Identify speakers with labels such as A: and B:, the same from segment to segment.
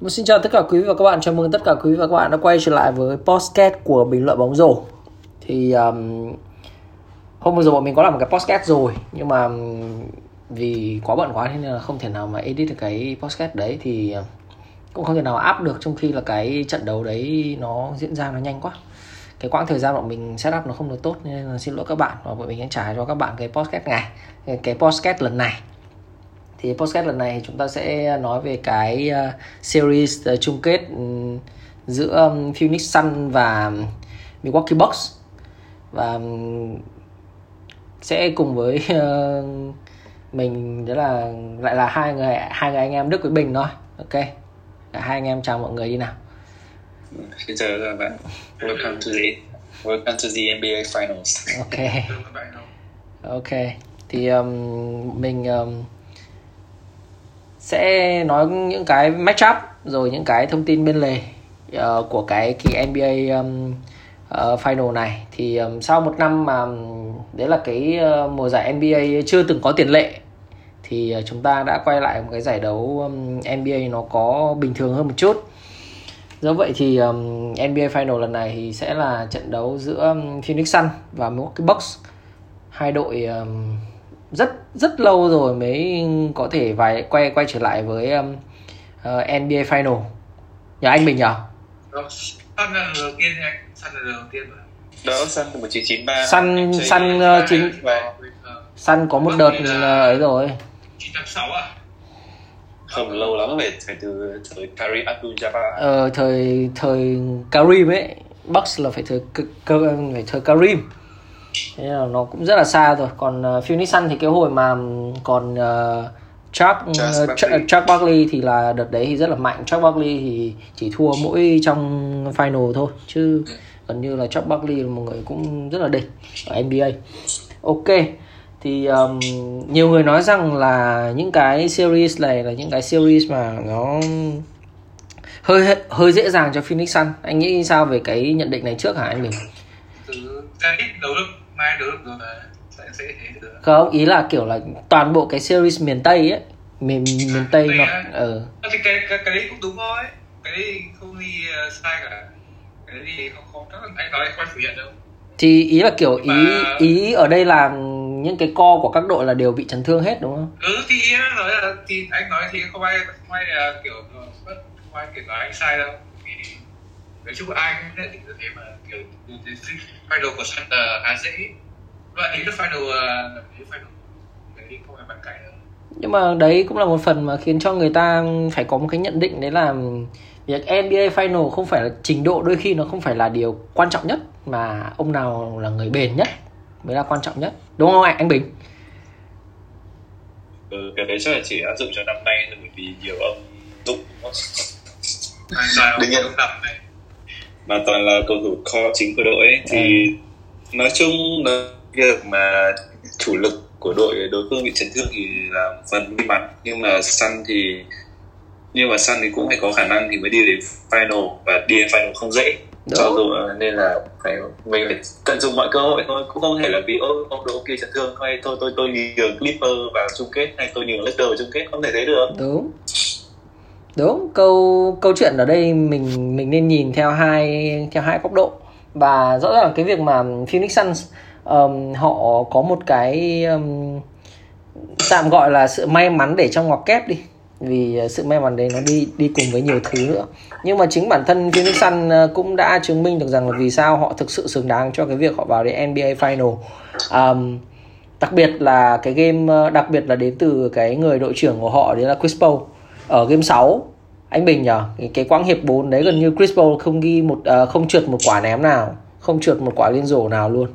A: Một xin chào tất cả quý vị và các bạn, chào mừng tất cả quý vị và các bạn đã quay trở lại với podcast của bình luận bóng rổ. Thì um, hôm vừa rồi bọn mình có làm một cái podcast rồi, nhưng mà um, vì quá bận quá nên là không thể nào mà edit được cái podcast đấy thì um, cũng không thể nào áp được trong khi là cái trận đấu đấy nó diễn ra nó nhanh quá. Cái quãng thời gian bọn mình setup nó không được tốt nên là xin lỗi các bạn và bọn mình sẽ trả cho các bạn cái podcast này, cái podcast lần này thì podcast lần này chúng ta sẽ nói về cái uh, series uh, chung kết um, giữa Phoenix Sun và Milwaukee Bucks. Và sẽ cùng với uh, mình đó là lại là hai người hai người anh em Đức với Bình thôi. Ok Cả hai anh em chào mọi người đi nào.
B: Xin chào các bạn. Welcome to the welcome to the NBA Finals.
A: Ok. Ok thì um, mình um, sẽ nói những cái matchup rồi những cái thông tin bên lề uh, của cái kỳ NBA um, uh, final này. Thì um, sau một năm mà um, đấy là cái uh, mùa giải NBA chưa từng có tiền lệ thì uh, chúng ta đã quay lại một cái giải đấu um, NBA nó có bình thường hơn một chút. Do vậy thì um, NBA final lần này thì sẽ là trận đấu giữa um, Phoenix Sun và Milwaukee Bucks. Hai đội um, rất rất lâu rồi mới có thể vài quay quay trở lại với um, uh, NBA Final. Nhà anh mình nhỉ?
C: Sun là đầu tiên anh, Sun là đầu tiên mà.
B: Đó, Sun từ 1993
A: Sun Sun uh, chính Sun có một đợt uh, ấy rồi.
C: 986 à?
B: Không lâu lắm phải phải từ thời Kareem Abdul-Jabbar.
A: Ờ thời thời Kareem ấy, Bucks là phải thời phải thời Kareem thế là nó cũng rất là xa rồi còn uh, Phoenix Sun thì cái hồi mà còn uh, Chuck uh, Chuck, Chuck Barkley thì là đợt đấy thì rất là mạnh. Chuck Barkley thì chỉ thua mỗi trong final thôi chứ gần như là Chuck Barkley là một người cũng rất là đỉnh ở NBA ok thì um, nhiều người nói rằng là những cái series này là những cái series mà nó hơi hơi dễ dàng cho Phoenix Sun anh nghĩ sao về cái nhận định này trước hả anh mình
C: từ cái đấu mai được rồi sẽ sẽ thế được.
A: Không ý là kiểu là toàn bộ cái series miền tây ấy miền miền tây nó
C: ờ. Ừ. thì cái, cái cái đấy cũng đúng thôi cái đấy không đi uh, sai cả. Cái đấy thì không không chắc anh nói không phủ nhận đâu.
A: Thì ý là kiểu ý mà... ý ở đây là những cái co của các đội là đều bị chấn thương hết đúng không?
C: Ừ thì nói là thì anh nói thì không ai không ai là kiểu không ai kiểu nói anh sai đâu nói chung ai cũng nhận định được thế mà kiểu final của là khá dễ. Loại ý là final uh, final đấy không phải bàn cãi nữa
A: nhưng mà đấy cũng là một phần mà khiến cho người ta phải có một cái nhận định đấy là việc NBA Final không phải là trình độ đôi khi nó không phải là điều quan trọng nhất mà ông nào là người bền nhất mới là quan trọng nhất. Đúng không anh anh Bình?
B: Ừ, cái đấy chắc là chỉ áp dụng cho năm nay thôi bởi vì nhiều ông dụng
C: đương nhiên. năm này
B: mà toàn là cầu thủ core chính của đội ấy, thì ừ. nói chung là việc mà chủ lực của đội đối phương bị chấn thương thì là phần may mắn. Nhưng mà Sun thì nhưng mà Sun thì cũng phải có khả năng thì mới đi đến final và đi đến final không dễ. Đúng. cho dù nên là phải mình phải tận dụng mọi cơ hội thôi. Cũng không thể là vì ô ông đội kia chấn thương hay thôi tôi tôi nhường Clipper vào chung kết hay tôi nhường Lakers vào chung kết. Không thể thế được.
A: Đúng đúng câu câu chuyện ở đây mình mình nên nhìn theo hai theo hai góc độ. Và rõ ràng cái việc mà Phoenix Suns um, họ có một cái um, tạm gọi là sự may mắn để trong ngoặc kép đi. Vì ờ, sự may mắn đấy nó đi đi cùng với nhiều thứ nữa. Nhưng mà chính bản thân Phoenix Suns ờ, cũng đã chứng minh được rằng là vì sao họ thực sự xứng đáng cho cái việc họ vào đến NBA Final. Um, đặc biệt là cái game ờ, đặc biệt là đến từ cái người đội trưởng của họ đấy là Chris Paul. Ở game 6 anh Bình nhở cái, cái quãng hiệp 4 đấy gần như Chris Paul không ghi một uh, không trượt một quả ném nào không trượt một quả liên rổ nào luôn.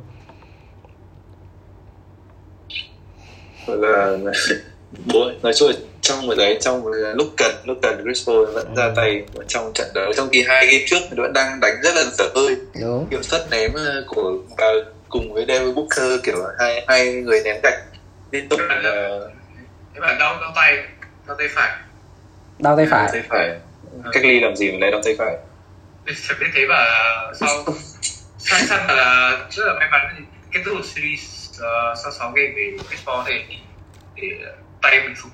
B: Là bố nói chung là trong một đấy trong một lúc cần lúc cần Chris Paul vẫn ừ. ra tay trong trận đấu. Trong khi hai game trước thì vẫn đang đánh rất là dở hơi. Hiệu suất ném ờ, của và cùng với Devin Booker kiểu hai hai người ném gạch liên tục.
C: Là các bạn đau đau tay đau tay phải
A: đau tay phải.
B: Tay phải. Cách ly làm gì mà lại đau tay phải?
C: Chẳng biết thế và sau sai săn là rất là may mắn kết thúc series uh, sau 6 game về Paul thì, thì tay mình phục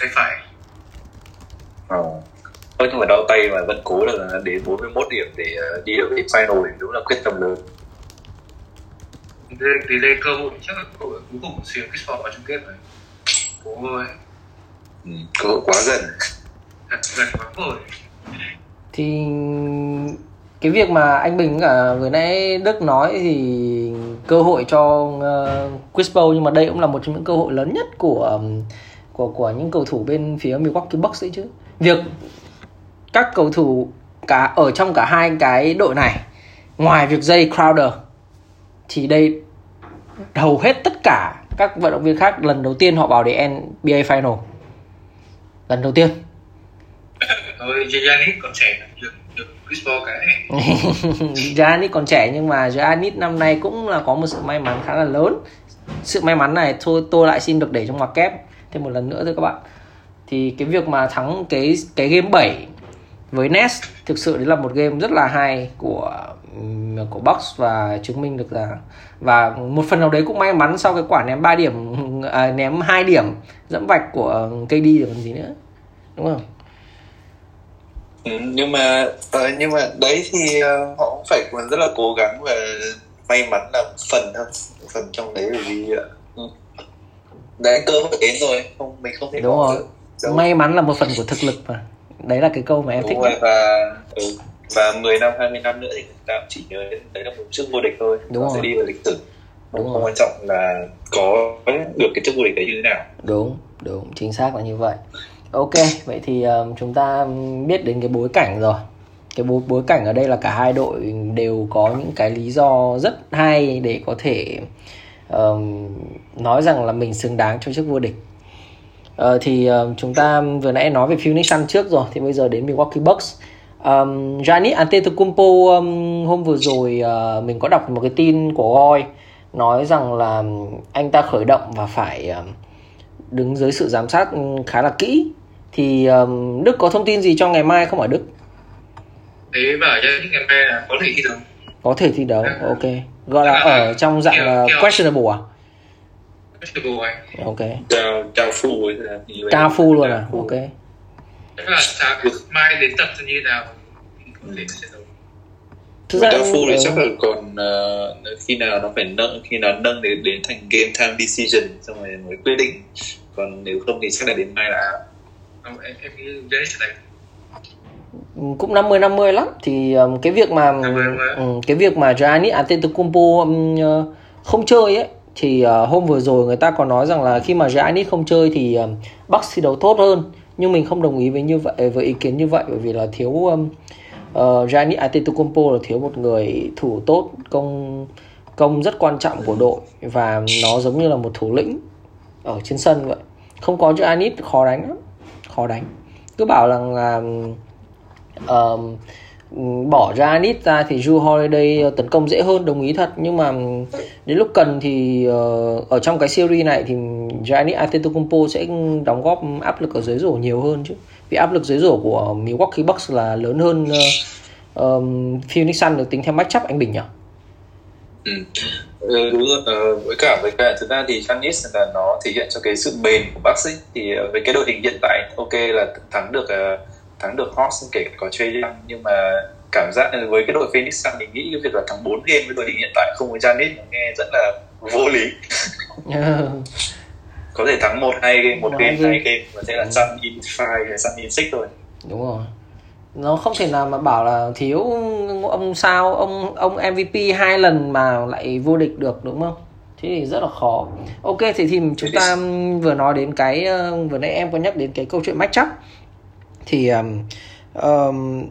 C: tay phải.
B: Oh. Thôi nhưng mà đau tay mà vẫn cố là đến 41 điểm để đi được đến final thì đúng là quyết tâm lớn.
C: Thì, thì lên cơ hội chắc là cơ hội cuối cùng của Chris Paul vào chung kết rồi. Cố thôi
B: ừ, cơ hội quá gần
C: thật
A: thì cái việc mà anh Bình cả vừa nãy Đức nói thì cơ hội cho ờ, uh, Chris nhưng mà đây cũng là một trong những cơ hội lớn nhất của um, của của những cầu thủ bên phía Milwaukee Bucks ấy chứ. Việc các cầu thủ cả ở trong cả hai cái đội này ngoài việc dây Crowder thì đây hầu hết tất cả các vận động viên khác lần đầu tiên họ vào để NBA Final lần đầu tiên
C: thôi Giannis còn trẻ được được Chris Paul cái.
A: Giannis còn trẻ nhưng mà Giannis năm nay cũng là có một sự may mắn khá là lớn. Sự may mắn này thôi tôi lại xin được để trong ngoặc kép. Thêm một lần nữa thôi các bạn. Thì cái việc mà thắng cái cái game 7 với Nets thực sự đấy là một game rất là hay của của Box và chứng minh được là và một phần nào đấy cũng may mắn sau cái quả ném 3 điểm à, ném 2 điểm dẫm vạch của ừ, KD rồi còn gì nữa. Đúng không?
B: Ừ, nhưng mà uh, nhưng mà đấy thì uh, họ cũng phải còn rất là cố gắng và may mắn là phần thôi phần trong đấy bởi vì uh, đã cơ hội đến rồi không mình không thể
A: đúng rồi. may mắn là một phần của thực lực mà. Đấy là cái câu mà em
B: đúng
A: thích
B: rồi, và ừ, và 10 năm 20 năm nữa thì người ta cũng chỉ nhớ đấy là một chức vô địch thôi.
A: Đúng rồi.
B: sẽ đi vào lịch sử.
A: Đúng
B: không
A: rồi.
B: quan trọng là có được cái chức vô địch đấy như thế nào.
A: Đúng đúng chính xác là như vậy ok vậy thì uh, chúng ta biết đến cái bối cảnh rồi. Cái bối bối cảnh ở đây là cả hai đội đều có những cái lý do rất hay để có thể uh, nói rằng là mình xứng đáng cho chức vô địch. Uh, thì uh, chúng ta vừa nãy nói về Phoenix Suns trước rồi thì bây giờ đến Milwaukee Bucks. Um, Giannis Antetokounmpo um, hôm vừa rồi uh, mình có đọc một cái tin của Goy nói rằng là anh ta khởi động và phải uh, đứng dưới sự giám sát khá là kỹ thì um, Đức có thông tin gì cho ngày mai không ở Đức?
C: Thế bảo cho những ngày mai là có thể thi đấu.
A: Có thể thi đấu ok. Gọi là ở trong dạng uh, questionable à?
C: Questionable anh
A: ok.
B: Chào chào phu
A: cao phu luôn à? Ok.
C: Chắc là sáng mai đến tập như nào? Sẽ đấu.
A: Thực
B: chao phu thì
A: ờ,
B: chắc là còn ờ, khi nào nó phải nâng khi nào nâng đến đến thành game time decision xong rồi mới quyết định. Còn nếu không thì chắc là đến mai là
C: Không, em em Giannis sẽ đánh.
A: Cũng 50 50 lắm. Thì um, cái việc mà
C: 50-50.
A: um, cái việc mà Giannis Antetokounmpo um, không chơi ấy thì uh, hôm vừa rồi người ta còn nói rằng là khi mà Giannis không chơi thì um, Bucks thi đấu tốt hơn. Nhưng mình không đồng ý với như vậy với ý kiến như vậy bởi vì là thiếu um, uh, Giannis Antetokounmpo là thiếu một người thủ tốt công công rất quan trọng của đội và nó giống như là một thủ lĩnh ở trên sân vậy. Không có Giannis khó đánh lắm khó đánh cứ bảo rằng là um, bỏ ra Giannis ra thì Ju Holiday ờ, tấn công dễ hơn đồng ý thật nhưng mà đến lúc cần thì uh, ở trong cái series này thì Giannis Antetokounmpo sẽ đóng góp áp lực ở dưới rổ nhiều hơn chứ vì áp lực dưới rổ của Milwaukee Bucks là lớn hơn uh, um, Phoenix Suns được tính theo matchup anh Bình nhỉ?
B: Ừ. Ừ, đúng rồi. Ờ, với cả với cả thực ra thì Giannis là nó thể hiện cho cái sự bền của Bucks ấy. thì ờ, với cái đội hình hiện tại ok là thắng được ờ, thắng được Hawks kể cả có Trae Young nhưng mà cảm giác với cái đội Phoenix Suns thì nghĩ cái việc là thắng 4 game với đội hình hiện tại không có nó nghe rất là vô lý có thể thắng một hai game một game
A: hai game.
B: và sẽ là Sun in five hay Sun in six thôi
A: đúng rồi nó không thể nào mà bảo là thiếu ông sao ông ông MVP hai lần mà lại vô địch được đúng không? Thế thì rất là khó. Ok thì thì chúng ta vừa nói đến cái ờ, vừa nãy em có nhắc đến cái câu chuyện matchup thì um, um,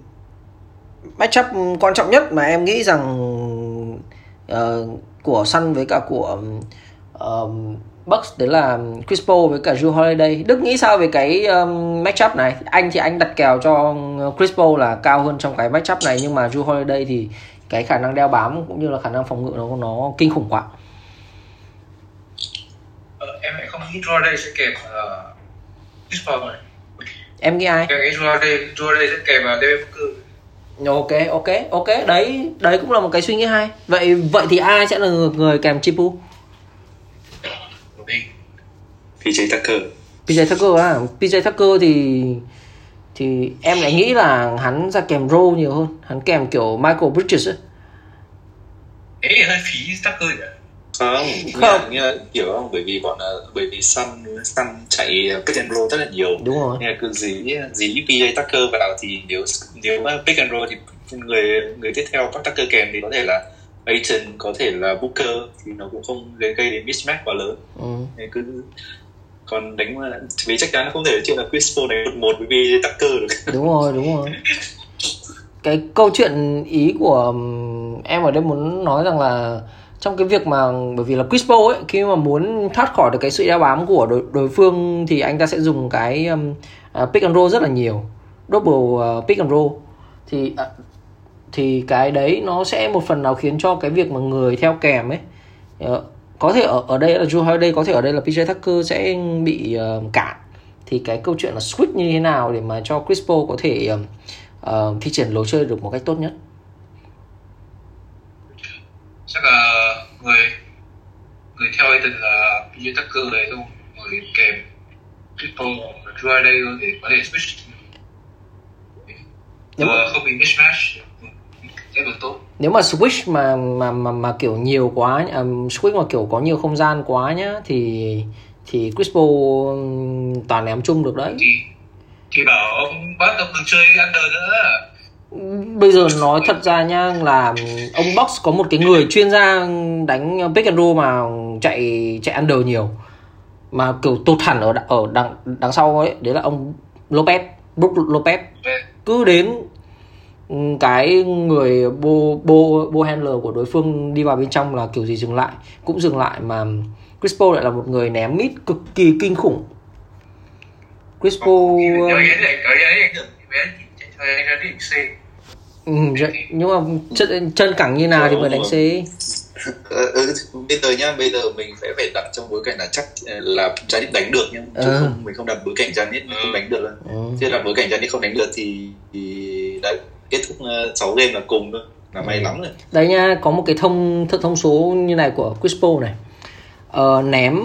A: matchup quan trọng nhất mà em nghĩ rằng ờ, của Sun với cả của um, Bucks đấy là Chris Paul với cả Drew Holiday. Đức nghĩ sao về cái um, matchup này? Anh thì anh đặt kèo cho Chris Paul là cao hơn trong cái matchup này nhưng mà Drew Holiday thì cái khả năng đeo bám cũng như là khả năng phòng ngự nó nó kinh khủng quá.
C: ờ, em lại không nghĩ Jordan sẽ kèm uh, Chris Paul này
A: Em nghĩ ai?
C: em nghĩ Jordan Jordan sẽ kèm vào Devin Booker
A: Ok, ok, ok. Đấy, đấy cũng là một cái suy nghĩ hay. Vậy vậy thì ai sẽ là người, người kèm Chipu?
C: Một mình
B: PJ Tucker.
A: PJ Tucker à? PJ Tucker thì thì em lại nghĩ là hắn ra kèm role nhiều hơn. Hắn kèm kiểu Michael Bridges ấy.
C: Thì hơi phí Tucker nhỉ?
B: Không
A: Không.
B: như, như, kiểu không? Bởi vì bọn ờ, bởi vì Sun Sun chạy pick and roll rất là nhiều.
A: Đúng rồi.
B: Nghe cứ dí dí PJ Tucker vào thì nếu nếu mà pick and roll thì người người tiếp theo bắt Tucker kèm thì có thể là Aiton có thể là Booker thì nó cũng không gây đến mismatch quá lớn.
A: Ừ.
B: Nên cứ còn đánh mà vì chắc chắn không thể chuyện là Chris Paul đánh một một với PJ Tucker được.
A: Đúng rồi đúng rồi. Cái câu chuyện ý của ừm, em ở đây muốn nói rằng là trong cái việc mà bởi vì là Chris Paul ấy khi mà muốn thoát khỏi được cái sự đeo bám của đối, đối phương thì anh ta sẽ dùng cái um, uh, pick and roll rất là nhiều. Double uh, pick and roll. Thì uh, thì cái đấy nó sẽ một phần nào khiến cho cái việc mà người theo kèm ấy ờ, có thể ở ở đây là Drew Holiday có thể ở đây là PJ Tucker sẽ bị uh, cản thì cái câu chuyện là switch như thế nào để mà cho Chris Paul có thể um, uh, thi triển lối chơi được một cách tốt nhất?
C: Chắc là người người theo Aiton là PJ Tucker đấy thôi người kèm Triple Drew đây để có thể switch.
A: Mà-
C: Vừa không bị mismatch sẽ được tốt.
A: Nếu mà switch mà mà mà mà kiểu nhiều quá um, switch mà kiểu có nhiều không gian quá nhá thì thì um, toàn ném chung được đấy.
C: Thì thì bảo ông bắt ông đừng chơi under nữa.
A: Bây giờ nói thật ra nhá là ông Box có một cái người chuyên gia đánh pick and roll mà chạy chạy under nhiều. Mà kiểu tụt hẳn ở ở đằng đằng sau ấy đấy là ông Lopez Brook Lopez. Cứ đến cái người bô bô bô handler của đối phương đi vào bên trong là kiểu gì dừng lại cũng dừng lại mà Chris Paul lại là một người ném mít cực kỳ kinh khủng. Chris Paul
C: nhưng mà cái này cái đấy ảnh hưởng thì bé thì chạy theo anh ra định C
A: ừ, nhưng mà chân, chân cẳng như nào thì mới đánh C?
B: Ừ, ừ, bây giờ nhá bây giờ mình phải phải đặt trong bối cảnh là chắc ờ, là Janet đánh được nhá. Chứ
A: Ừ.
B: không mình không đặt bối cảnh Janet không đánh được đâu.
A: Ừ.
B: chứ đặt bối cảnh Janet không đánh được thì, thì đấy kết thúc uh, 6 game là cùng thôi là may lắm rồi
A: Đấy nha, có một cái thông thông, số như này của Chris Paul này. Ờ, ném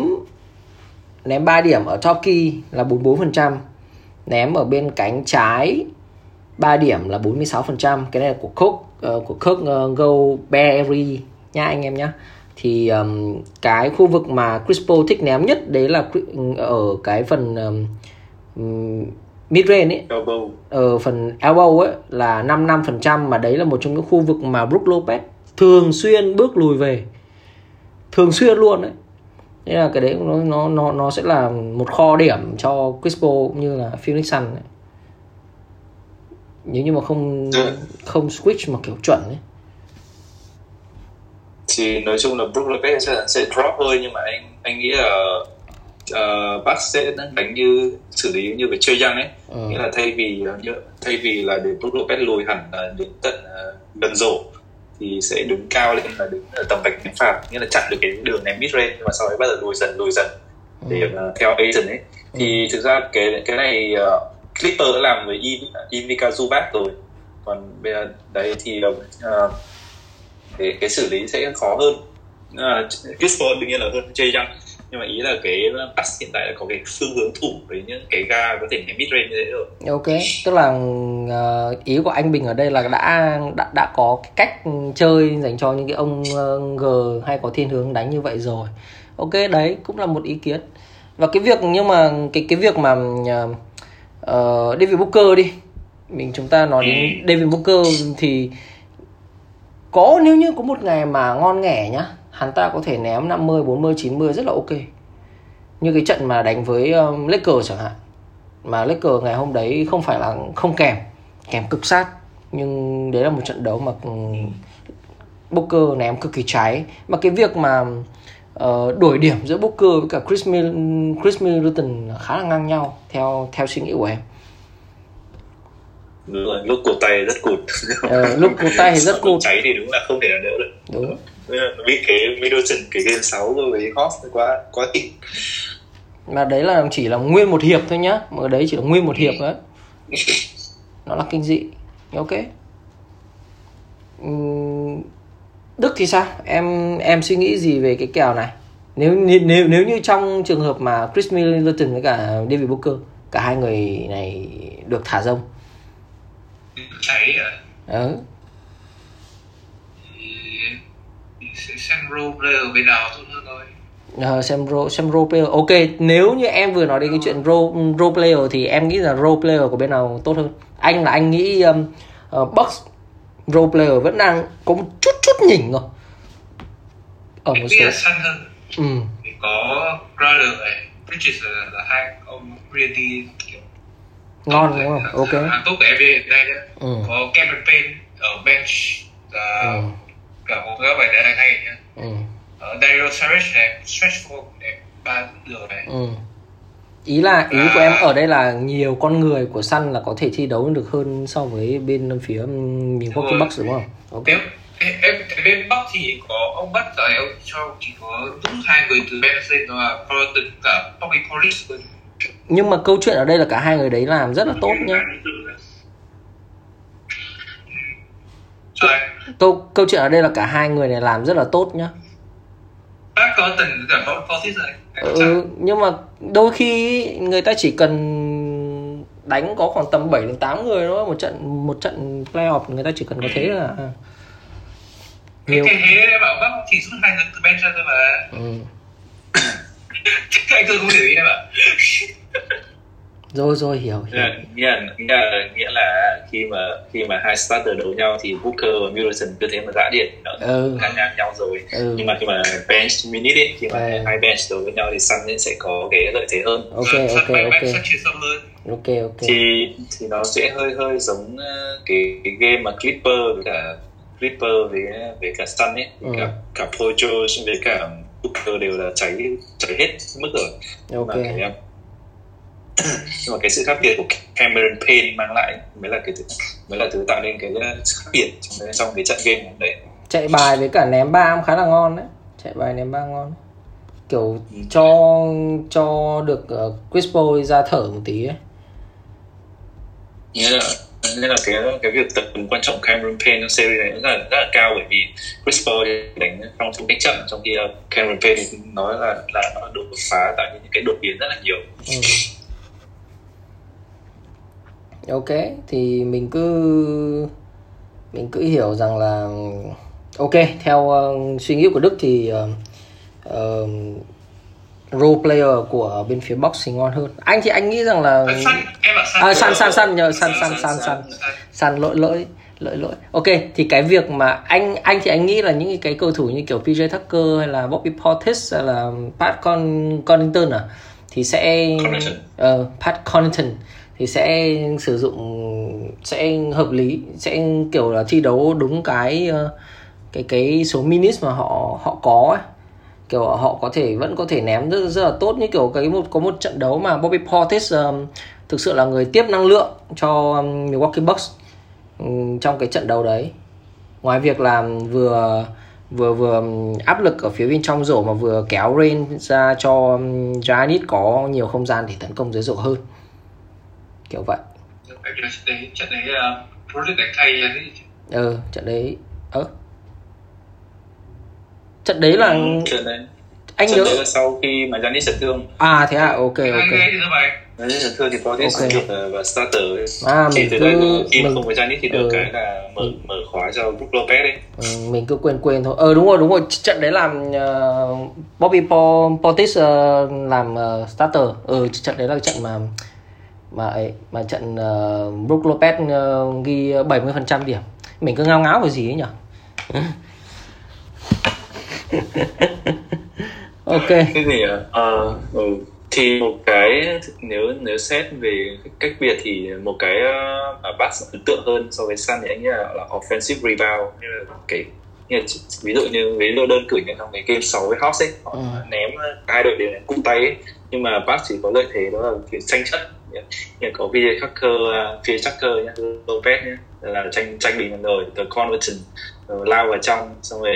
A: ném 3 điểm ở top key là 44%. Ném ở bên cánh trái 3 điểm là 46%. Cái này là của Cook uh, của Cook uh, Go Berry nha anh em nhá. Thì um, cái khu vực mà Chris Paul thích ném nhất đấy là ở cái phần um, mid range ấy
B: elbow
A: ở phần elbow ấy là 55% mà đấy là một trong những khu vực mà Brook Lopez thường xuyên bước lùi về. Thường xuyên luôn đấy nên là cái đấy nó nó nó nó sẽ là một kho điểm cho Chris Paul cũng như là Phoenix Sun đấy. nếu như mà không
B: Ừ.
A: không switch mà kiểu chuẩn ấy.
B: Thì nói chung là Brook Lopez sẽ, sẽ drop thôi nhưng mà anh anh nghĩ là uh, Bucks sẽ đánh như xử lý như với chơi Young ấy.
A: Ừ.
B: nghĩa là thay vì ờ, như, thay vì là để Brook Lopez lùi hẳn là đến tận uh, gần rổ thì sẽ đứng cao lên là đứng ở tầm vạch ném phạt. Nghĩa là chặn được cái đường ném mid range nhưng mà sau đấy bắt đầu lùi dần lùi dần để ờ, theo Aiton ấy. Thì thực ra cái cái này uh, Clipper đã làm với Ivica Zubac rồi. Còn bây giờ đấy thì uh, cái, cái xử lý sẽ khó hơn. Uh, Paul đương nhiên là hơn Jay Young nhưng mà ý là cái pass hiện tại là có cái phương hướng thủ với những cái ga có thể ném mid range như thế rồi.
A: Ok tức là ờ, ý của anh Bình ở đây là đã đã đã có cái cách chơi dành cho những cái ông ờ, G hay có thiên hướng đánh như vậy rồi. Ok đấy cũng là một ý kiến. Và cái việc nhưng mà cái cái việc mà uh, David Booker đi. Mình chúng ta nói đến David Booker thì có nếu như có một ngày mà ngon nghẻ nhá hắn ta có thể ném 50 40 90 rất là ok. Như cái trận mà đánh với um, Lakers chẳng hạn. Mà Lakers ngày hôm đấy không phải là không kèm kèm cực sát. Nhưng đấy là một trận đấu mà um, Booker ném cực kỳ cháy mà cái việc mà uh, đổi điểm giữa Booker với cả Chris, Mil Chris Middleton khá là ngang nhau theo theo suy nghĩ của em.
B: Đúng rồi, lúc cổ tay rất cụt.
A: Ờ, lúc cổ tay thì rất cụt.
B: cháy thì đúng là không thể nào đỡ được.
A: Đúng
B: bị cái Middleton cái game 6 với Hawks quá quá kinh
A: mà đấy là chỉ là nguyên một hiệp thôi nhá. Mà đấy chỉ là nguyên một hiệp đấy nó là kinh dị. Ok. Đức thì sao? Em em suy nghĩ gì về cái kèo này? Nếu nếu nếu như trong trường hợp mà Chris Middleton với cả David Booker cả hai người này được thả rông.
C: Cháy à
A: ừ.
C: thì role player bên nào tốt hơn thôi.
A: Ờ, xem role xem role player. Ok nếu như em vừa nói đến cái chuyện role role player thì em nghĩ là role player của bên nào tốt hơn? Anh là anh nghĩ um, uh, box role player vẫn đang có một chút chút nhỉnh rồi ở
C: em
A: một số
C: săn hơn.
A: Ừ.
C: thì có Crowder này Bridges là, là hai ông really kiểu
A: ngon đúng không? Ok.
C: Hàng tốt của NBA đây
A: ừ.
C: có Cameron Payne ở bench là
A: Ừ.
C: cả một cái bài này hay nhá
A: Ừ.
C: ở Dario Saric này stretch four đẹp ba đường này
A: Ừ. ý là ý của em ở đây là nhiều con người của Sun là có thể thi đấu được hơn so với bên phía Milwaukee
C: rồi.
A: Bucks đúng không ok
C: nếu em em bên Bắc thì có ông bắt rồi ông cho chỉ có đúng hai người từ bench lên đó là Thornton cả Bobby thôi
A: nhưng mà câu chuyện ở đây là cả hai người đấy làm rất là tốt nhá
C: Rồi,
A: câu câu chuyện ở đây là cả hai người này làm rất là tốt nhá.
C: Bác có từng cả Bobby Portis rồi
A: ừ, nhưng mà đôi khi người ta chỉ cần đánh có khoảng tầm 7 đến 8 người thôi một trận một trận playoff người ta chỉ cần có thế là nhiều.
C: Thế thế bảo bác chỉ rút hai người từ bench ra thôi mà.
A: Ừ.
C: Anh tôi không hiểu ý em ạ
A: rồi rồi hiểu hiểu.
B: Nghĩa là, nghĩa là nghĩa là khi mà khi mà hai starter đấu nhau thì Booker và Middleton cứ thế mà dã điện nó
A: ừ.
B: ngăn ngang nhau rồi.
A: Ừ.
B: nhưng mà khi mà bench minute ấy, khi mà
A: Ừ.
B: hai bench đấu với nhau thì Sun sẽ có cái lợi thế hơn.
A: Ok
C: Sân
A: ok. ok
C: bách sân chia sâu hơn
A: ok ok.
B: Thì thì nó sẽ hơi hơi giống ờ, cái cái game mà Clipper với cả Clipper với với cả Sun ấy.
A: Ừ.
B: cả cả Paul George với cả Booker đều là cháy cháy hết mức rồi.
A: Ok.
B: Mà cái nhưng mà cái sự khác biệt của Cameron Payne mang lại mới là cái mới là thứ tạo nên cái khác biệt trong, trong cái trận game đấy
A: chạy bài với cả ném ba cũng khá là ngon đấy chạy bài ném ba ngon kiểu
B: Ừ.
A: cho cho được uh, Chris Paul ra thở một tí ấy.
B: nghĩa là nên là cái cái việc tầm quan trọng Cameron Payne trong series này rất là rất là cao bởi vì Chris Paul đánh trong thủ đánh chậm trong khi Cameron Payne nói là là nó đột phá tại những cái đột biến rất là nhiều
A: ừ. Ok thì mình cứ mình cứ hiểu rằng là ok theo uh, suy nghĩ của Đức thì uh, uh, role player của bên phía box thì ngon hơn. Anh thì anh nghĩ rằng là à, săn săn săn nhờ săn
B: Săn,
A: săn săn
B: săn,
A: săn săn lỗi lỗi lỗi lỗi. Ok thì cái việc mà anh anh thì anh nghĩ là những cái cầu thủ như kiểu PJ Tucker hay là Bobby Portis hay là Pat Con Connaughton à thì sẽ ờ, Pat Connaughton thì sẽ sử dụng sẽ hợp lý sẽ kiểu là thi đấu đúng cái ờ, cái cái số minutes mà họ họ có ấy. Kiểu họ có thể vẫn có thể ném rất, rất là tốt như kiểu cái một có một trận đấu mà Bobby Portis um, thực sự là người tiếp năng lượng cho um, Milwaukee Bucks um, trong cái trận đấu đấy. Ngoài việc làm vừa vừa vừa áp lực ở phía bên trong rổ mà vừa kéo Rain ra cho Giannis có nhiều không gian để tấn công dưới rổ hơn kiểu vậy.
C: Trận đấy, trận đấy là Project đánh thay đấy
A: ừ trận đấy ớ? Trận đấy là
B: trận đấy.
A: anh
B: trận
A: nhớ
B: đấy là sau khi mà Giannis chấn thương.
A: À thế à ok ok.
C: người thì sao vậy?
B: Giannis chấn thương thì Portis
A: Ok.
B: được uh, và starter ấy.
A: À,
B: chỉ
A: mình
B: từ
A: cứ-
B: đây khi
A: mình-
B: không có Giannis thì được
A: ừ.
B: cái là mở mở khóa cho Brook Lopez ấy
A: Ừ, mình cứ quên quên thôi. Ờ đúng rồi đúng rồi. Trận đấy làm ờ, Bobby Portis ờ, làm ờ, starter. Ừ trận đấy là trận mà mà ấy mà trận uh, Brook Lopez ờ, ghi 70% điểm mình cứ ngao ngáo cái gì ấy nhỉ ok
B: cái gì à? Ờ, ừ. thì một cái nếu nếu xét về cách biệt thì một cái uh, mà bác ấn tượng hơn so với Sun thì anh nghĩ là, là offensive rebound như là cái như là, ví dụ như ví dụ đơn cử như trong cái game 6 với Hawks ấy họ
A: Ừ.
B: ném uh, hai đội đều ném cung tay ấy. nhưng mà bác chỉ có lợi thế đó là kiểu tranh chấp có VJ Tucker phía à, VJ Tucker nhá Lopez nhá. Là tranh tranh bình rồi từ conversion rồi ờ, lao vào trong xong rồi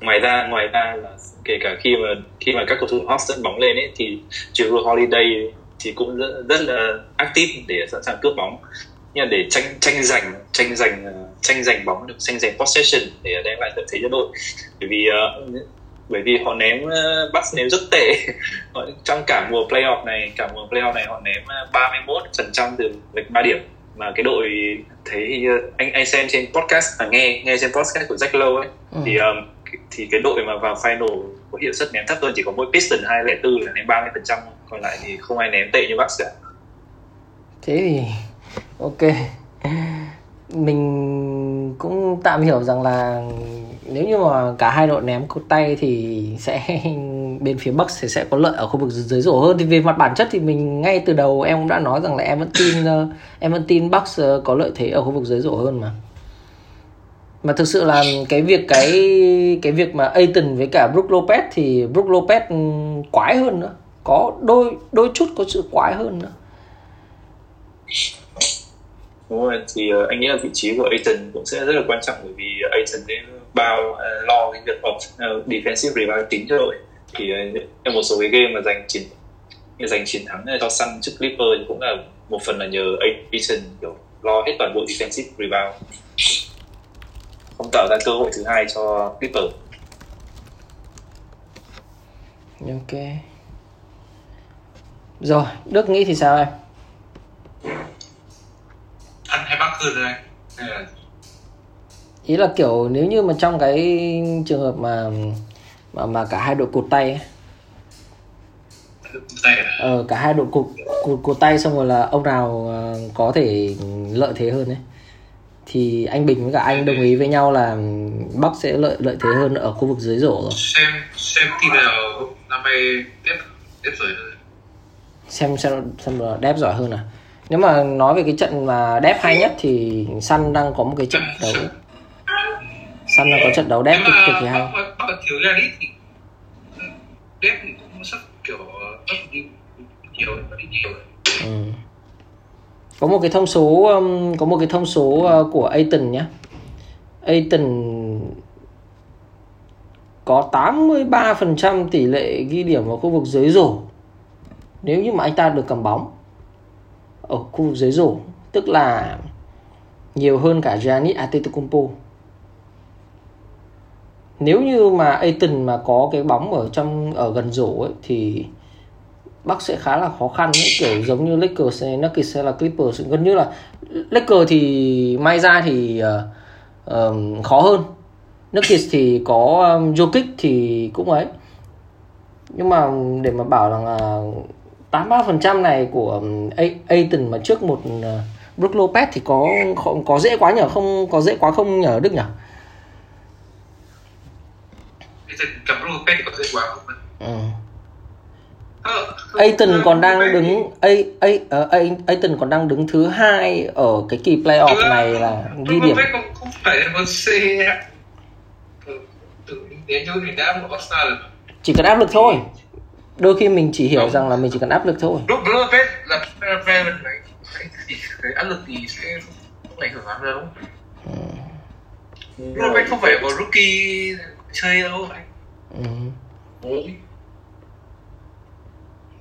B: ngoài ra ngoài ra là kể cả khi mà khi mà các cầu thủ hot dẫn bóng lên ấy thì Drew Holiday thì cũng rất, rất là active để sẵn sàng cướp bóng. Nhưng mà để tranh tranh giành tranh giành ờ, tranh giành bóng được tranh giành possession để đem lại lợi thế cho đội. Bởi vì uh, bởi vì họ ném uh, Bucks ném rất tệ. Trong cả mùa playoff này cả mùa playoff này họ ném 31 phần trăm từ lệch ba điểm mà cái đội thấy anh anh xem trên podcast à nghe nghe trên podcast của Jack Lowe ấy. Ừ. thì um, thì cái đội mà vào final có hiệu suất ném thấp hơn chỉ có mỗi Piston 204 là ném 30 phần trăm còn lại thì không ai ném tệ như Bucks cả
A: thế thì ok. Mình cũng tạm hiểu rằng là nếu như mà cả hai đội ném cột tay thì sẽ bên phía Bucks sẽ sẽ có lợi ở khu vực dưới rổ hơn. Thì về mặt bản chất thì mình ngay từ đầu em cũng đã nói rằng là em vẫn tin em vẫn tin Bucks ờ, có lợi thế ở khu vực dưới rổ hơn mà. Mà thực sự là cái việc cái cái việc mà Aiton với cả Brook Lopez thì Brook Lopez ừ, quái hơn nữa. Có đôi đôi chút có sự quái hơn nữa.
B: Đúng rồi, thì ờ, anh nghĩ là vị trí của Aiton cũng sẽ rất là quan trọng bởi vì Aiton sẽ bao uh, lo cái việc of, uh, defensive rebound chính cho đội. Thì uh, trong một số cái game mà giành chiến giành chiến thắng cho Sun trước Clipper thì cũng là một phần là nhờ Aiton kiểu lo hết toàn bộ defensive rebound. Không tạo ra cơ hội thứ hai cho Clipper.
A: Ok. Rồi Đức nghĩ thì sao em?
C: Ăn hay bắc hơn rồi
A: ý là kiểu nếu như mà trong cái trường hợp mà mà mà cả hai đội cụt tay ấy, ờ cả hai đội cụt cụt cụt tay xong rồi là ông nào ờ, có thể lợi thế hơn đấy thì anh Bình với cả anh đồng ý với nhau là Bắc sẽ lợi lợi thế hơn ở khu vực dưới rổ rồi.
C: xem xem team nào năm nay đép đép giỏi hơn.
A: Xem xem xem là đép giỏi hơn à. Nếu mà nói về cái trận mà đép hay nhất thì Sun đang có một cái trận đấu Sun đang có trận đấu đép cực
C: mà
A: cực kỳ hay.
C: bắc bắc bắc thiếu ra đi thì đép thì cũng sắp kiểu bắc đi nhiều đi nhiều
A: Ừ. Có một cái thông số có một cái thông số của Aiton nhé. Aiton có 83% tỷ lệ ghi điểm vào khu vực dưới rổ. Nếu như mà anh ta được cầm bóng ở khu vực dưới rổ, tức là nhiều hơn cả Giannis Antetokounmpo. Nếu như mà Aiton mà có cái bóng ở trong ở gần rổ ấy thì Bắc sẽ khá là khó khăn ấy, kiểu giống như Lakers hay Nuggets hay là Clippers. Gần như là Lakers thì may ra thì uh, um, khó hơn. Nuggets thì có um, Jokic thì cũng ấy. Nhưng mà để mà bảo rằng là 83% này của um, Aiton mà trước một uh, Brook Lopez thì có có, có dễ quá nhở không có dễ quá không nhở Đức nhở
C: giờ cầm pet thì có dễ quá không
A: ừ.
C: Ờ,
A: Aiton còn đang đứng A, A, ờ, A, Aiton còn đang đứng thứ hai ở cái kỳ playoff này là ghi điểm.
C: không, không phải là C. Mình rồi
A: chỉ cần áp lực thôi. Đôi khi mình chỉ hiểu rằng là mình chỉ cần áp lực thôi.
C: Lúc Pet là cái áp lực thì sẽ không ảnh hưởng lắm đâu. Pet không phải một rookie chơi đâu anh
A: ừ.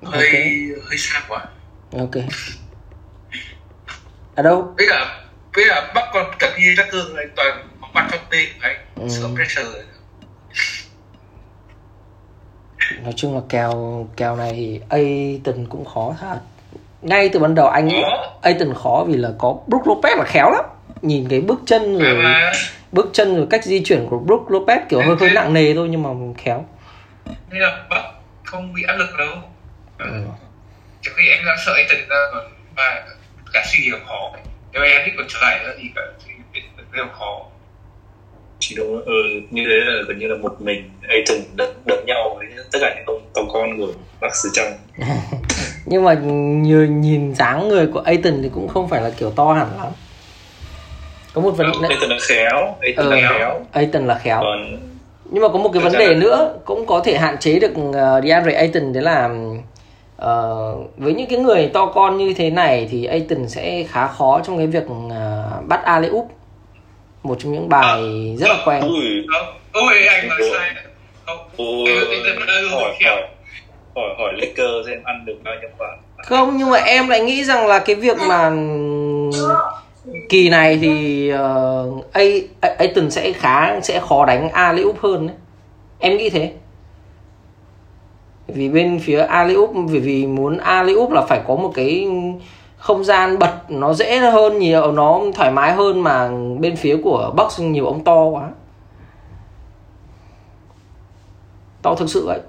C: hơi
A: Ok.
C: hơi xa quá
A: ok ở đâu
C: với cả với cả bắc còn cận như các cương anh toàn mặt trong của anh
A: Ừ.
C: sợ pressure
A: nói chung là kèo kèo này thì Aiton cũng khó thật ngay từ ban đầu anh
C: Khó.
A: Aiton khó vì là có Brook Lopez là khéo lắm nhìn cái bước chân rồi
C: mà
A: bước chân rồi cách di chuyển của Brook Lopez kiểu hơi hơi nặng nề thôi nhưng mà khéo.
C: Nên là bắc không bị áp lực đâu.
A: Ừ.
C: trước khi em đang sợ anh tần ra còn mà cả suy nghĩ khó. Nếu em thích còn trở lại nữa thì cả đều khó.
B: Chỉ đúng ừ, như thế là gần như là một mình Aiton đập đập nhau với tất cả những ông tàu con của bác xứ trong
A: nhưng mà nhìn, nhìn dáng người của Aiton thì cũng không phải là kiểu to hẳn lắm có một vấn đề
B: Aiton là khéo Aiton
A: Ừ.
B: là khéo.
A: Aiton là khéo.
B: Còn
A: nhưng mà có một cái vấn đề
B: là-
A: nữa cũng có thể hạn chế được uh, DeAndre Ayton đấy là ờ, với những cái người to con như thế này thì Ayton sẽ khá khó trong cái việc ờ, bắt alley oop. Một trong những bài rất là quen.
B: ui.
C: Không ôi anh nói sai. Không
B: ui. hỏi
C: khéo.
B: hỏi hỏi hỏi Lakers xem ăn được bao nhiêu quả.
A: Không nhưng mà em lại nghĩ rằng là cái việc mà kỳ này thì ờ, uh, Ayton sẽ khá sẽ khó đánh Aliup hơn đấy. Em nghĩ thế. Vì bên phía Aliup vì vì muốn Aliup là phải có một cái không gian bật nó dễ hơn nhiều nó thoải mái hơn mà bên phía của box nhiều ông to quá. To thực sự vậy.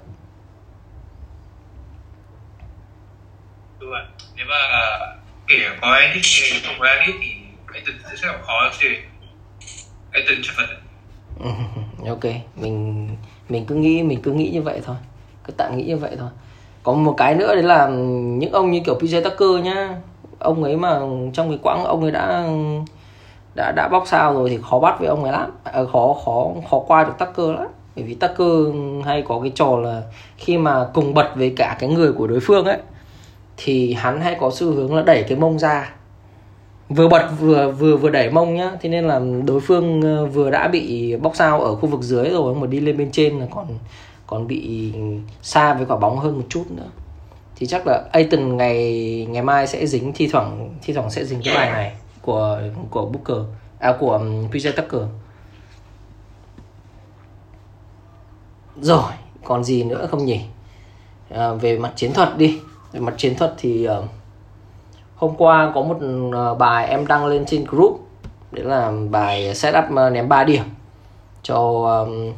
C: Đúng rồi. Nếu mà kể có edit thì không có edit thì tình sẽ gặp khó chứ cái từng cho
A: phật ok. Mình mình cứ nghĩ mình cứ nghĩ như vậy thôi. Cứ tạm nghĩ như vậy thôi. Có một cái nữa đấy là những ông như kiểu PJ Tucker nhá. Ông ấy mà trong cái quãng ông ấy đã đã đã bóc sao rồi thì khó bắt với ông ấy lắm. À, khó khó khó qua được Tucker lắm. Bởi vì Tucker hay có cái trò là khi mà cùng bật với cả cái người của đối phương ấy thì hắn hay có xu hướng là đẩy cái mông ra vừa bật vừa vừa vừa đẩy mông nhá. Thế nên là đối phương ờ, vừa đã bị bóc sao ở khu vực dưới rồi mà đi lên bên trên là còn còn bị xa với quả bóng hơn một chút nữa. Thì chắc là Aiton ngày ngày mai sẽ dính thi thoảng thi thoảng sẽ dính cái bài này của của Booker à của PJ Tucker. Rồi còn gì nữa không nhỉ? À, về mặt chiến thuật đi. Về mặt chiến thuật thì uh, hôm qua có một ờ, bài em đăng lên trên group. Đấy là bài setup ờ, ném 3 điểm cho um,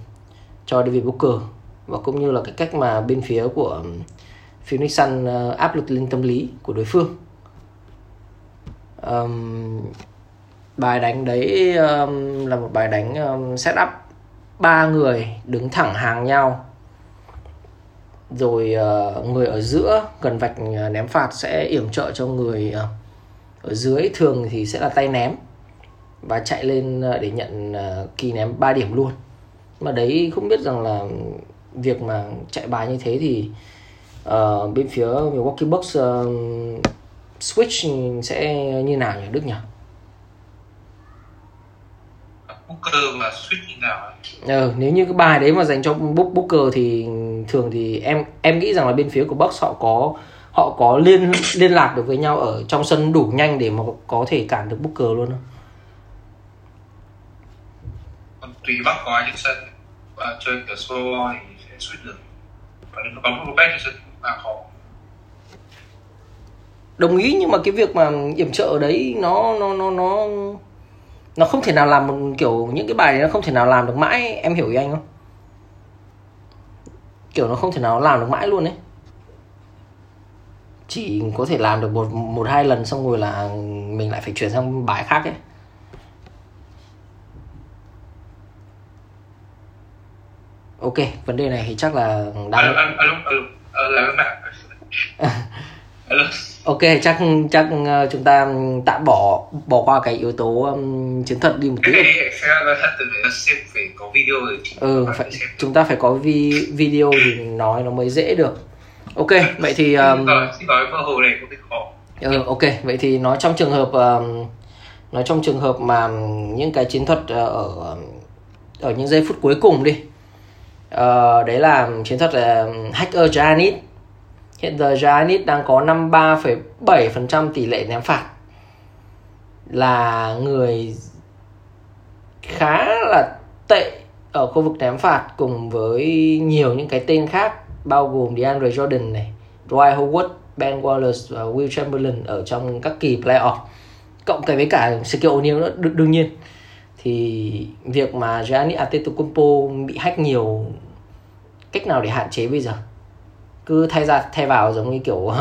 A: cho David Booker và cũng như là cái cách mà bên phía của Phoenix Sun uh, áp lực lên tâm lý của đối phương. Um, bài đánh đấy um, là một bài đánh um, setup. Ba người đứng thẳng hàng nhau rồi uh, người ở giữa gần vạch uh, ném phạt sẽ yểm trợ cho người uh, ở dưới thường thì sẽ là tay ném và chạy lên để nhận kỳ ném 3 điểm luôn mà đấy không biết rằng là việc mà chạy bài như thế thì uh, bên phía Milwaukee Bucks uh, switch sẽ như nào nhỉ Đức nhỉ?
C: Booker mà switch như nào?
A: Ừ, nếu như cái bài đấy mà dành cho Book Booker thì thường thì em em nghĩ rằng là bên phía của Bucks họ có họ có liên liên lạc được với nhau ở trong sân đủ nhanh để mà có thể cản được Booker luôn không?
C: còn tùy bắc có ai trên sân và chơi kiểu solo thì sẽ switch được. Còn nếu có một bên trên sân là khó.
A: Đồng ý nhưng mà cái việc mà yểm trợ ở đấy nó nó nó nó nó không thể nào làm một kiểu những cái bài này nó không thể nào làm được mãi. Em hiểu ý anh không kiểu nó không thể nào làm được mãi luôn đấy chỉ có thể làm được một một hai lần xong rồi là mình lại phải chuyển sang bài khác ấy. Ok vấn đề này thì chắc là đang
C: alo alo alo alo là bạn alo.
A: Ok chắc chắc ờ, chúng ta tạm bỏ bỏ qua cái yếu tố um, chiến thuật đi một tí.
C: Phải có video rồi
A: ừ phải, chúng ta phải có vi, video thì nói nó mới dễ được. Ok vậy thì um,
C: gọi mơ hồ này cái khó.
A: Ừ, ok vậy thì nói trong trường hợp um, nói trong trường hợp mà những cái chiến thuật ờ, ở ở những giây phút cuối cùng đi. Ờ, đấy là chiến thuật là hacker Giannis. Hiện giờ Giannis đang có 53,7% tỷ lệ ném phạt là người khá là tệ ở khu vực ném phạt cùng với nhiều những cái tên khác bao gồm DeAndre Jordan này, Dwight Howard, Ben Wallace và Will Chamberlain ở trong các kỳ playoff. Cộng cái với cả Shaquille O'Neal nữa đ- đương nhiên. Thì việc mà Giannis Antetokounmpo bị hack nhiều cách nào để hạn chế bây giờ? Cứ thay ra thay vào giống như kiểu uh,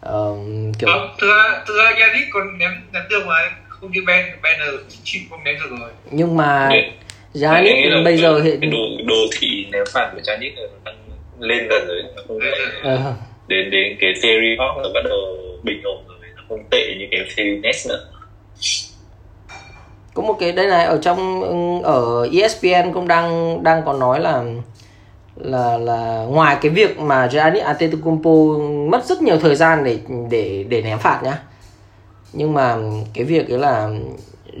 A: kiểu
C: Không, thực ra thực ra còn ném ném được mà không như Ben là chịu không ném được rồi.
A: Nhưng mà
B: là
A: bây giờ hiện
B: đồ, đồ thị ném phạt của nó đang lên dần rồi. Nó không đến đến cái theory Hawk là bắt đầu bình ổn rồi nó không tệ như cái theory Nets nữa.
A: Có một cái đây này ở trong ở ESPN cũng đang đang có nói là là là ngoài cái việc mà Giannis Antetokounmpo mất rất nhiều thời gian để để để ném phạt nhá nhưng mà cái việc ấy là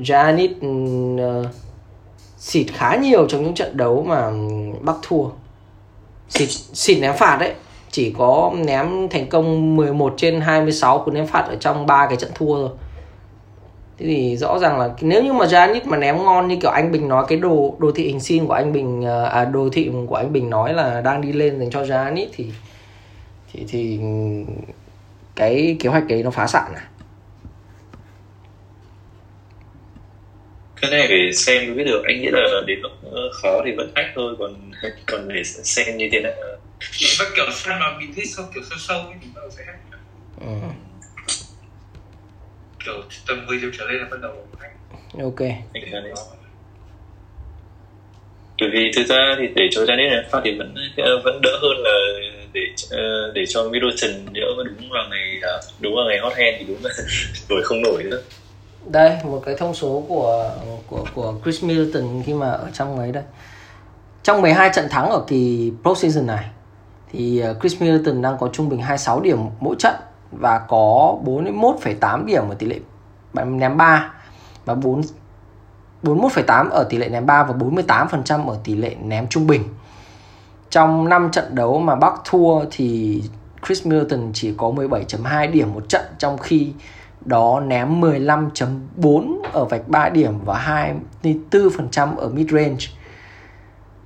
A: Giannis uh, xịt khá nhiều trong những trận đấu mà Bắc thua. Xịt xịt ném phạt đấy. Chỉ có ném thành công 11 trên 26 cú ném phạt ở trong ba cái trận thua rồi thế thì rõ ràng là nếu như mà Giannis mà ném ngon như kiểu anh Bình nói cái đồ đồ thị hình sin của anh Bình ờ, à đồ thị của anh Bình nói là đang đi lên dành cho Giannis thì thì thì cái kế hoạch đấy nó phá sản à?
B: Cái này phải xem mới biết được. Anh nghĩ là đến lúc khó thì vẫn ách thôi còn còn để xem như thế nào.
C: Và kiểu fan mà mình thích sâu kiểu sâu sâu ấy thì bắt đầu sẽ hack
A: ừ.
C: kiểu tầm 10 triệu trở lên là bắt đầu hack.
A: Ok.
B: Anh thấy đấy. bởi vì thực ra thì để cho Janet này phát thì vẫn vẫn đỡ hơn là để ờ, để cho Middleton nhỡ đúng vào ngày à, đúng vào ngày hot hand thì đúng là đổi không nổi nữa
A: đây một cái thông số của của của Chris Middleton khi mà ở trong ấy đây trong 12 trận thắng ở kỳ postseason này thì ờ, Chris Middleton đang có trung bình 26 điểm mỗi trận và có 41,8 điểm ở tỷ lệ ném 3 và 4 41,8 ở tỷ lệ ném 3 và 48% ở tỷ lệ ném trung bình. Trong 5 trận đấu mà Bắc thua thì Chris Middleton chỉ có 17.2 điểm một trận trong khi đó ném 15.4 ở vạch 3 điểm và 24% ở mid range.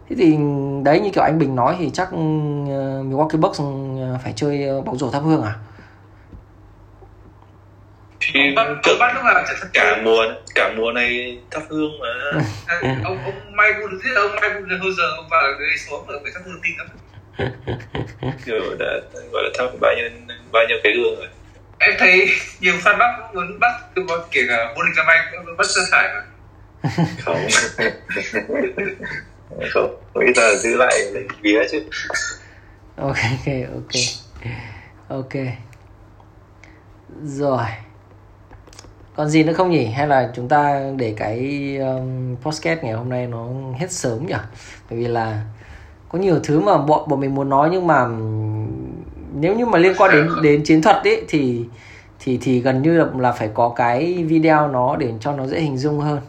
A: Thế thì đấy như kiểu anh Bình nói thì chắc uh, Milwaukee Bucks uh, phải chơi uh, bóng rổ thắp hương à?
B: thì tự
C: bắt lúc nào thất
B: cả mùa cả mùa này thắp hương mà
C: À, ông ông Mai Gun thế ông Mai Gun hồi giờ ông vào đây xuống ở cái thất hương tin lắm
B: kiểu đã gọi là thắp bao nhiêu bao nhiêu cái gương rồi
C: em thấy nhiều fan Bắc cũng muốn bắt từ một kể cả vô địch năm anh cũng bắt sơ sải mà.
B: Không. Không. Bây giờ giữ lại lấy vía chứ.
A: Ok ok ok. Rồi. Còn gì nữa không nhỉ? Hay là chúng ta để cái um, podcast ngày hôm nay nó hết sớm nhỉ? Bởi vì là có nhiều thứ mà bọn bọn mình muốn nói nhưng mà ừm, nếu như mà liên quan đến đến chiến thuật ấy thì thì thì gần như là, là phải có cái video nó để cho nó dễ hình dung hơn.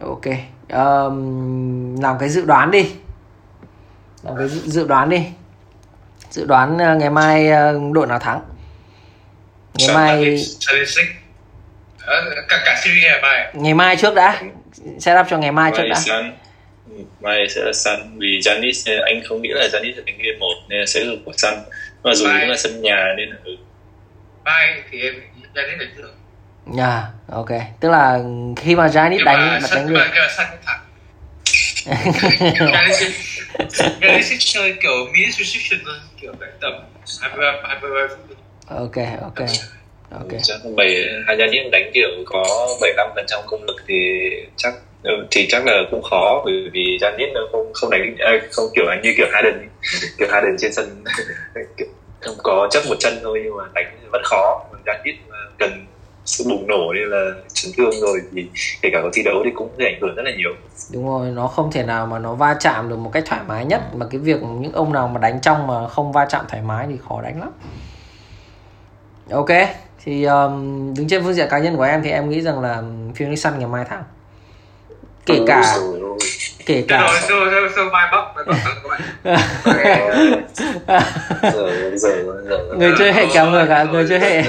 A: Ok um, làm cái dự đoán đi. Làm cái dự, dự đoán đi. Dự đoán uh, ngày mai uh, đội nào thắng? Ngày mai
C: Charlie Six Ờ, cả cả series ngày mai.
A: Ngày mai trước đã. Set up cho ngày mai trước đã
B: mai sẽ là Sun vì Giannis anh không nghĩ là Giannis sẽ đánh game một nên là sẽ là của Sun mà dù cũng là sân nhà nên là ừ.
C: mai thì em ra đến đánh được
A: Dạ, ok. Tức là khi mà
C: nhưng
A: đánh
C: mà
A: đánh được.
C: Six chơi kiểu minute restriction thôi kiểu đánh tầm 23 23 phút
A: ok, ok. Ok.
B: chắc bảy hai Giannis đánh kiểu có 75 phần trăm công lực thì chắc ừ, thì chắc là cũng khó bởi vì Giannis nó không không đánh à, không kiểu như kiểu Harden ấy. kiểu Harden trên sân không có chấp một chân thôi nhưng mà đánh vẫn khó mà cần sự bùng nổ nên là chấn thương rồi thì kể cả có thi đấu thì cũng sẽ ảnh hưởng rất là nhiều
A: Đúng rồi, nó không thể nào mà nó va chạm được một cách thoải mái nhất mà cái việc những ông nào mà đánh trong mà không va chạm thoải mái thì khó đánh lắm. Ok, thì um, đứng trên phương diện cá nhân của em thì em nghĩ rằng là Phoenix Sun ngày mai thắng. Kể cả
B: dồi ôi.
A: kể cả
C: rồi rồi mai bóc mai
B: giờ
A: người chơi hệ kéo ngược à, người chơi hệ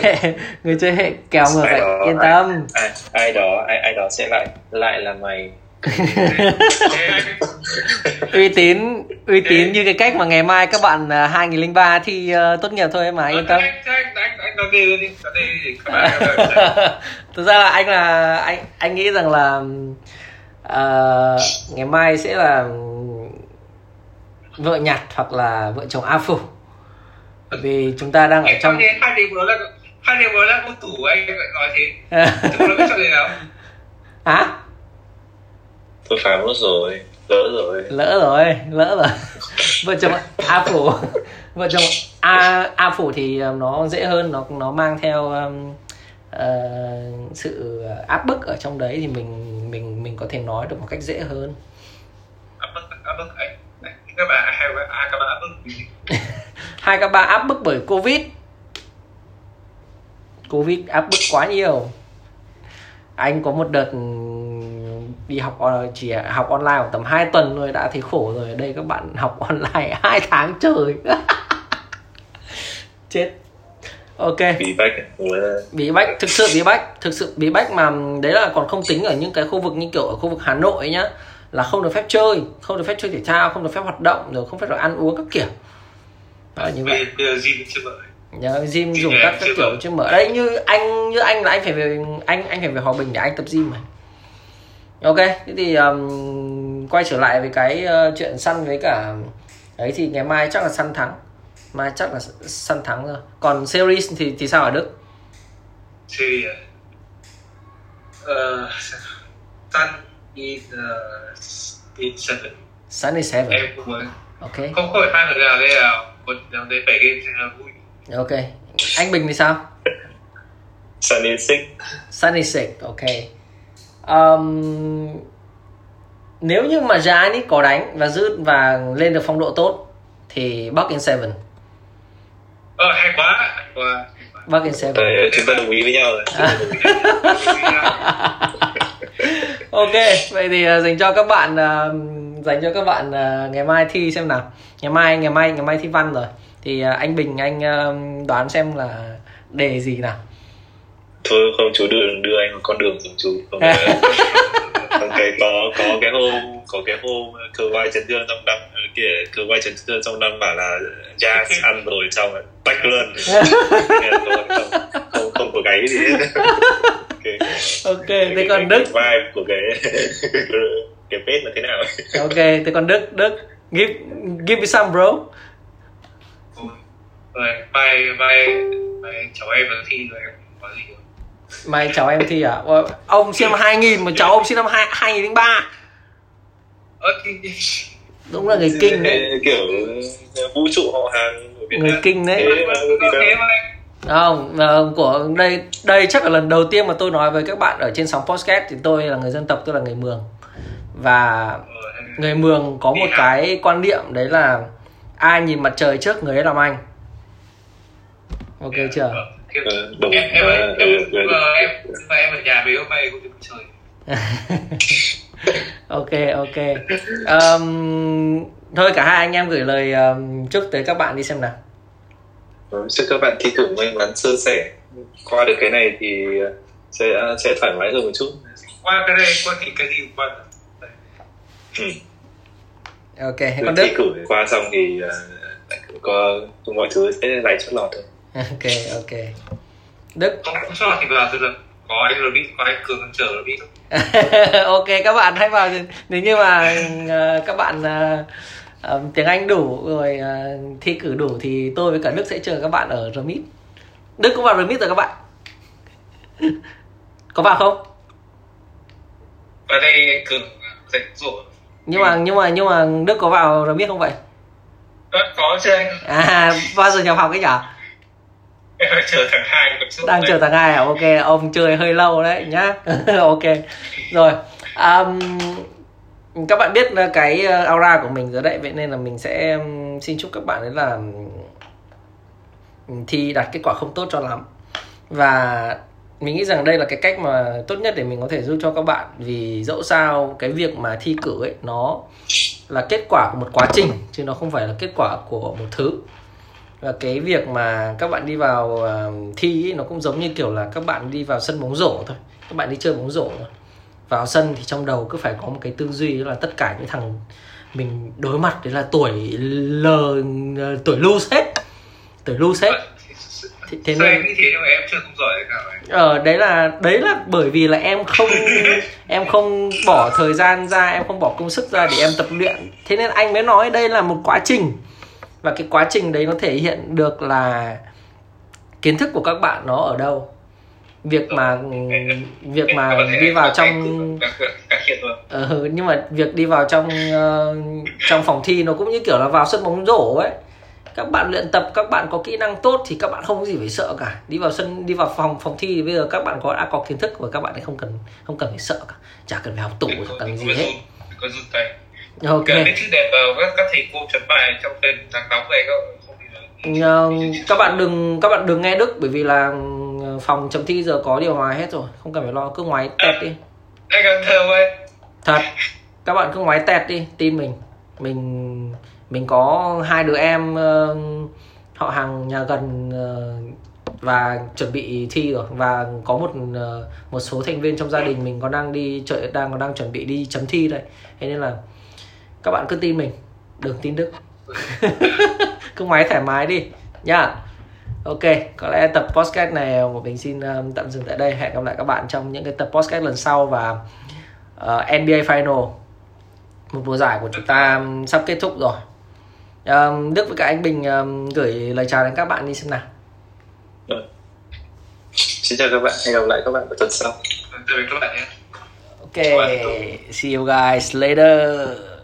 A: người chơi hệ kéo ngược à, yên tâm.
B: ai, ai đó ai, ai đó sẽ lại lại là mày.
A: Uy tín uy tín như cái cách mà ngày mai các bạn à, 2003 thi ờ, tốt nghiệp thôi mà yên tâm. thực ra là anh là anh anh nghĩ rằng là ờ, ngày mai sẽ là vợ nhặt hoặc là vợ chồng A phủ Bởi vì chúng ta đang ở trong
C: hai điều vừa là hai điều vừa là vô tủ anh lại nói thế. Tủ nó biết cho gì nào?
A: Hả?
B: Tôi phá mất rồi lỡ rồi.
A: Lỡ rồi lỡ rồi. Vợ chồng A phủ vợ chồng A A phủ thì ờ, nó dễ hơn nó nó mang theo um, ờ, sự áp bức ở trong đấy thì mình mình mình có thể nói được một cách dễ hơn.
C: Áp bức áp bức anh các bạn hay à các bạn áp bức
A: hai các ba áp bức bởi covid. Covid áp bức quá nhiều. Anh có một đợt đi học ờ, chỉ học online khoảng tầm 2 tuần thôi đã thấy khổ rồi. Ở đây các bạn học online hai tháng trời. Chết ok.
B: Bị bách Ủa,
A: bí bách thực sự bí bách. Thực sự bí bách mà đấy là còn không tính ở những cái khu vực như kiểu ở khu vực hà nội ấy nhá. Là không được phép chơi không được phép chơi thể thao không được phép hoạt động rồi không phép được ăn uống các kiểu. Là như vậy.
C: Bây giờ gym chưa mở
A: nhớ gym
C: Gym
A: dùng các các
C: chưa
A: kiểu
C: mở.
A: chứ mở. Đây như anh như anh là anh phải về anh anh phải về hòa bình để anh tập gym mà. Ok thế thì um, quay trở lại với cái uh, chuyện săn với cả đấy thì ngày mai chắc là săn thắng mai chắc là săn thắng rồi. Còn series thì thì sao ở đức?
C: Series à? Ờ Sun in uh, in seven.
A: Sunny Seven.
C: Em cũng muốn
A: ok.
C: Không khỏi hai người nào đây là một nhóm đấy bảy game là vui.
A: Ok. Anh Bình thì sao?
B: Sunny Six.
A: Sunny Six ok. Um, nếu như mà Giannis có đánh và giữ và lên được phong độ tốt thì Buck in Seven
C: ờ hay quá hay quá.
A: Buck in Seven
B: Ờ, chúng ta đồng ý với nhau rồi
A: ok vậy thì uh, dành cho các bạn uh, dành cho các bạn uh, ngày mai thi xem nào ngày mai ngày mai ngày mai thi văn rồi thì uh, anh Bình anh uh, đoán xem là đề gì nào
B: thôi không chú đưa đưa anh một con đường dùng chú không không cái có có cái hôm có cái hôm cờ vai chấn thương trong năm kia cờ vai chấn thương trong năm bảo là jazz ăn rồi xong rồi tách luôn. Không, không không có gáy gì hết. Okay.
A: ok thế còn Đức?
B: vai của cái cái page là thế nào?
A: Ok thế còn Đức Đức give give me some bro.
C: Mai mai mai cháu em nó thi rồi em có gì
A: mày cháu em thi à? Ông sinh năm 2000 mà cháu ông sinh năm 2 2003
C: ơ thì
A: đúng là người kinh đấy.
B: kiểu vũ trụ họ hàng
A: người kinh đấy.
B: Mà
C: em
A: không của đây đây chắc là lần đầu tiên mà tôi nói với các bạn ở trên sóng podcast thì tôi là người dân tộc tôi là người mường. Và người mường có một cái quan niệm đấy là ai nhìn mặt trời trước người ấy làm anh. Ok chưa?
C: ờ,
B: đúng.
C: em em
B: Ờ,
C: em
B: ừ,
C: em
B: ừ.
C: em mà em ở nhà mấy hôm nay cũng được chơi
A: ok ok. Um, thôi cả hai anh em gửi lời um, chúc tới các bạn đi xem nào.
B: Vâng, chúc các bạn thi cử may mắn sơ sẻ. Qua được cái này thì sẽ sẽ thoải mái hơn một chút.
C: Qua cái này qua thì cái gì qua được.
B: ừ.
A: ok
B: Rồi
A: còn
B: thi
A: đức
B: cử qua xong thì uh, có mọi thứ sẽ lại chót lọt thôi.
A: Ok ok. Đức.
C: Không không sao thì vào được có anh rồi biết có anh cường chờ rồi biết
A: ok các bạn hãy vào nếu như mà ờ, các bạn ờ, tiếng Anh đủ rồi ờ, thi cử đủ thì tôi với cả Đức sẽ chờ các bạn ở Remit Đức có vào Remit rồi các bạn. Có vào không?
C: Ở đây anh cường dạy rồi
A: nhưng mà nhưng mà nhưng mà Đức có vào Remit không vậy?
C: Có chứ anh.
A: À bao giờ nhập học ấy nhở
C: chờ còn trước
A: đang chờ thằng hai à? Ok ông chơi hơi lâu đấy nhá. Ok. Rồi um, các bạn biết là cái uh, aura của mình rồi đấy. Vậy nên là mình sẽ um, xin chúc các bạn đấy là thi đạt kết quả không tốt cho lắm. Và mình nghĩ rằng đây là cái cách mà tốt nhất để mình có thể giúp cho các bạn. Vì dẫu sao cái việc mà thi cử ấy nó là kết quả của một quá trình chứ nó không phải là kết quả của một thứ và cái việc mà các bạn đi vào uh, thi ý, nó cũng giống như kiểu là các bạn đi vào sân bóng rổ thôi. Các bạn đi chơi bóng rổ thôi. vào sân thì trong đầu cứ phải có một cái tư duy là tất cả những thằng mình đối mặt đấy là tuổi lờ tuổi lose hết. Tuổi lose hết. Thế, thế nên
C: như thế mà em chưa không giỏi ấy.
A: ờ đấy là đấy là bởi vì là em không em không bỏ thời gian ra em không bỏ công sức ra để em tập luyện. Thế nên anh mới nói đây là một quá trình và cái quá trình đấy nó thể hiện được là kiến thức của các bạn nó ở đâu. Việc mà việc mà đi vào trong ờ, ừ, nhưng mà việc đi vào trong ờ, trong phòng thi nó cũng như kiểu là vào sân bóng rổ ấy. Các bạn luyện tập các bạn có kỹ năng tốt thì các bạn không có gì phải sợ cả. Đi vào sân đi vào phòng phòng thi thì bây giờ các bạn có đã có kiến thức và các bạn ấy không cần không cần phải sợ cả. Chả cần phải học tủ
C: Đừng
A: chả cần gì hết.
C: Có tay
A: ok.
C: Cả cái chữ đẹp vào các, các thầy cô chấm bài trong tên nắng nóng này các không được
A: Ờ, các bạn đừng các bạn đừng nghe đức bởi vì là ờ, phòng chấm thi giờ có điều hòa hết rồi không cần phải lo cứ ngoái tẹt đi.
C: anh càng thơ ơi.
A: Thật. Các bạn cứ ngoái tẹt đi tin mình. Mình mình có hai đứa em ờ, họ hàng nhà gần ờ, và chuẩn bị thi rồi và có một ờ, một số thành viên trong gia đình mình còn đang đi chợ đang còn đang chuẩn bị đi chấm thi đây. Thế nên là các bạn cứ tin mình. Đừng tin đức. Cứ máy thoải mái đi. Nhá. Ok có lẽ tập podcast này của mình xin um, tạm dừng tại đây. Hẹn gặp lại các bạn trong những cái tập podcast lần sau và uh, NBA Final. Một mùa giải của chúng ta um, sắp kết thúc rồi. Um, Đức với cả anh Bình um, gửi lời chào đến các bạn đi xem nào.
B: Xin chào các bạn. Hẹn gặp lại các bạn vào tuần sau.
C: Tạm biệt các bạn nhé.
A: Ok. See you guys later